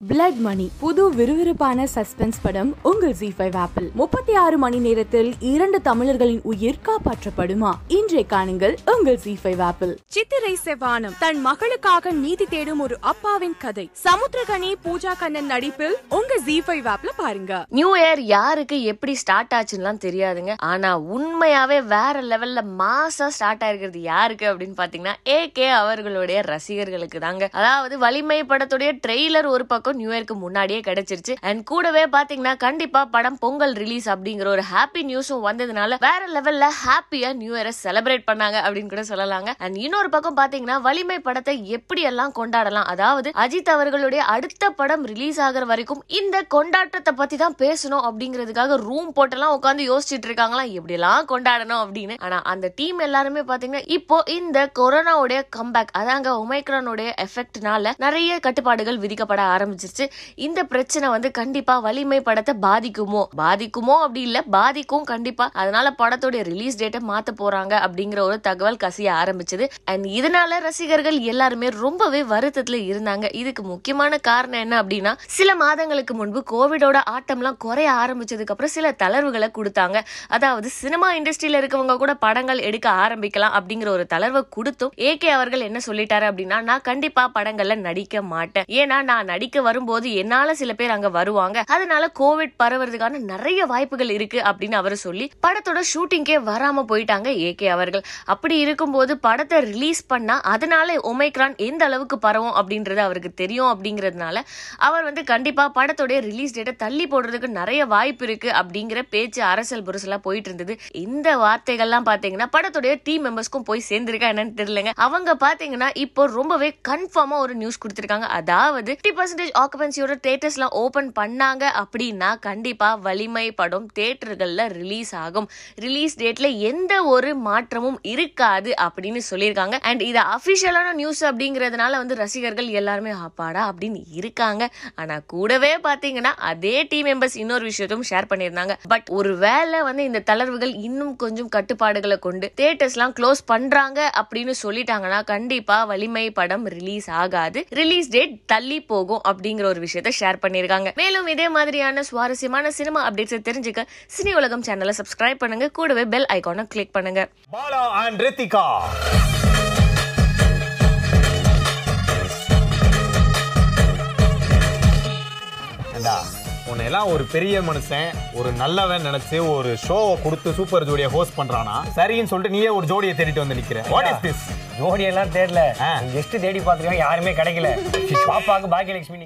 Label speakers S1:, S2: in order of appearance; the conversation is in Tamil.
S1: பிளட் மணி புது விறுவிறுப்பான சஸ்பென்ஸ் படம் உங்கள் ஜி ஃபைவ் ஆப்பிள் முப்பத்தி ஆறு மணி நேரத்தில் இரண்டு தமிழர்களின் உயிர் காப்பாற்றப்படுமா? இன்றைய காணுங்கள் உங்கள் ஜி ஃபைவ் ஆப்பிள்
S2: சித்திரை செவ்வானம் தன் மகளுக்காக நீதி தேடும் ஒரு அப்பாவின் கதை. சமுத்திரகனி பூஜா கண்ணன் நடிப்பில் உங்க ஜி ஃபைவ் ஆப்ல பாருங்க.
S3: நியூ இயர் யாருக்கு எப்படி ஸ்டார்ட் ஆச்சுன்னுலாம் தெரியாதுங்க. ஆனா உண்மையாவே வேற லெவல்ல மாசா ஸ்டார்ட் ஆயிருக்கிறது யாருக்கு அப்படின்னு பாத்தீங்கன்னா ஏ கே அவர்களுடைய ரசிகர்களுக்கு தாங்க அதாவது வலிமை படத்துடைய ட்ரெய்லர் ஒரு பக்கம் நியூ இயர்க்கு முன்னாடியே கிடைச்சிருச்சு. அண்ட் கூடவே பாத்தீங்கன்னா கண்டிப்பா படம் பொங்கல் ரிலீஸ் அப்படிங்கிற ஒரு ஹாப்பி நியூஸும் வந்ததுனால வேற லெவல்ல ஹாப்பியா நியூ இயரை செலிப்ரேட் பண்ணாங்க அப்படின்னு கூட சொல்லலாங்க. அண்ட் இன்னொரு பக்கம் பாத்தீங்கன்னா வலிமை படத்தை எப்படி எல்லாம் கொண்டாடலாம்? அதாவது அஜித் அவர்களுடைய அடுத்த படம் ரிலீஸ் ஆகுற வரைக்கும் இந்த கொண்டாட்டத்தை பத்தி தான் பேசணும் அப்படிங்கிறதுக்காக ரூம் போட்டெல்லாம் உட்காந்து யோசிச்சுட்டு இருக்காங்களாம் எப்படியெல்லாம் கொண்டாடணும் அப்படின்னு. ஆனா அந்த டீம் எல்லாருமே பாத்தீங்கன்னா இப்போ இந்த கொரோனாவுடைய கம்பேக் அதாங்க ஒமைக்ரானுடைய எஃபெக்ட்னால நிறைய கட்டுப்பாடுகள் விதிக்கப்பட ஆரம்பிச்சிருச்சு இந்த பிரச்சனை வந்து கண்டிப்பா வலிமை படத்தை பாதிக்குமோ? பாதிக்குமோ? அப்படி இல்ல பாதிக்கும் கண்டிப்பா. அதனால படத்தோட ரிலீஸ் டேட்டை மாத்த போறாங்க அப்படிங்கிற ஒரு தகவல் கசிய ஆரம்பிச்சது. அண்ட் இதனால ரசிகர்கள் எல்லாருமே ரொம்பவே வருத்தத்துல இருந்தாங்க. இதுக்கு முக்கியமான காரணம் என்ன அப்படின்னா சில மாதங்களுக்கு முன்பு கோவிடோட ஆட்டம்லாம் குறைய ஆரம்பிச்சதுக்கு அப்புறம் சில தளர்வுகளை கொடுத்தாங்க. அதாவது சினிமா இண்டஸ்ட்ரியில இருக்கவங்க கூட படங்கள் எடுக்க ஆரம்பிக்கலாம் அப்படிங்கிற ஒரு தளர்வை கொடுத்தும் ஏகே அவர்கள் என்ன சொல்லிட்டாரு அப்படின்னா நான் கண்டிப்பா படங்கள்ல நடிக்க மாட்டேன். ஏன்னா நான் நடிக்க வரும்போது என்னால சில பேர் அங்க வருவாங்க. அதனால கோவிட் பரவுறதுக்கான நிறைய வாய்ப்புகள் இருக்கு அப்படின்னு அவர் சொல்லி படத்தோட ஷூட்டிங்கே வராம போயிட்டாங்க ஏகே அவர்கள். அப்படி இருக்கும்போது படத்தை ரிலீஸ் பண்ணா அதனால ஒமைக்ரான் எந்த அளவுக்கு பரவும் அப்படின்றது அவருக்கு தெரியும் அப்படிங்கிறதுனால அவர் வந்து கண்டிப்பா படத்தோட ரிலீஸ் டேட்டை தள்ளி போடுறதுக்கு நிறைய வாய்ப்பு இருக்கு அப்படிங்கிற பேச்சு அரசியல் புரசலா போயிட்டு இருந்தது. இந்த வார்த்தைகள்லாம் பாத்தீங்கன்னா படத்துடைய டீம் மெம்பர்ஸ்க்கும் போய் சேர்ந்திருக்கா என்னன்னு தெரியலங்க. அவங்க பாத்தீங்கன்னா இப்போ ரொம்பவே கன்ஃபார்மா ஒரு நியூஸ் கொடுத்திருக்காங்க. அதாவது ஃபிஃப்டி பர்சன்டேஜ் ஆக்குபென்சியோட தேட்டர்ஸ்லாம் ஓப்பன் பண்ணாங்க அப்படின்னா கண்டிப்பாக வலிமை படம் தேட்டர்களில் ரிலீஸ் ஆகும். ரிலீஸ் டேட்டில் எந்த ஒரு மாற்றமும் இருக்காது அப்படின்னு சொல்லியிருக்காங்க. அண்ட் இது அஃபிஷியலான நியூஸ் அப்படிங்கிறதுனால வந்து ரசிகர்கள் எல்லாருமே ஆப்பாடா அப்படின்னு இருக்காங்க. ஆனால் கூடவே பார்த்தீங்கன்னா அதே டீம் மெம்பர்ஸ் இன்னொரு விஷயத்தையும் ஷேர் பண்ணியிருந்தாங்க. பட் ஒரு வேலை வந்து இந்த தளர்வுகள் இன்னும் கொஞ்சம் கட்டுப்பாடுகளை கொண்டு தேட்டர்ஸ்லாம் க்ளோஸ் பண்ணுறாங்க அப்படின்னு சொல்லிட்டாங்கன்னா கண்டிப்பாக வலிமை படம் ரிலீஸ் ஆகாது. ரிலீஸ் டேட் தள்ளி போகும் அப்படி அப்படிங்கிற ஒரு விஷயத்த ஷேர் பண்ணியிருக்காங்க. மேலும் இதே மாதிரியான சுவாரஸ்யமான சினிமா அப்டேட்ஸை தெரிஞ்சுக்க சினி உலகம் சேனலை சப்ஸ்கிரைப் பண்ணுங்க. கூடவே பெல் ஐகானை கிளிக் பண்ணுங்க.
S4: பாலா அண்ட் ரித்திகா. ஏண்டா உன்னை எல்லாம் ஒரு பெரிய மனுஷன் ஒரு நல்லவன் நினைச்சு ஒரு ஷோவை கொடுத்து சூப்பர் ஜோடியை ஹோஸ்ட் பண்றானா? சரின்னு சொல்லிட்டு நீயே ஒரு ஜோடியை தேடிட்டு வந்து நிக்கிற. வாட் இஸ் திஸ்
S5: ஜோடி எல்லாம் தேடல. ஜஸ்ட் தேடி பார்த்துருக்கேன். யாருமே கிடைக்கல. பாப்பாக்கு பாக்கியலட்சுமி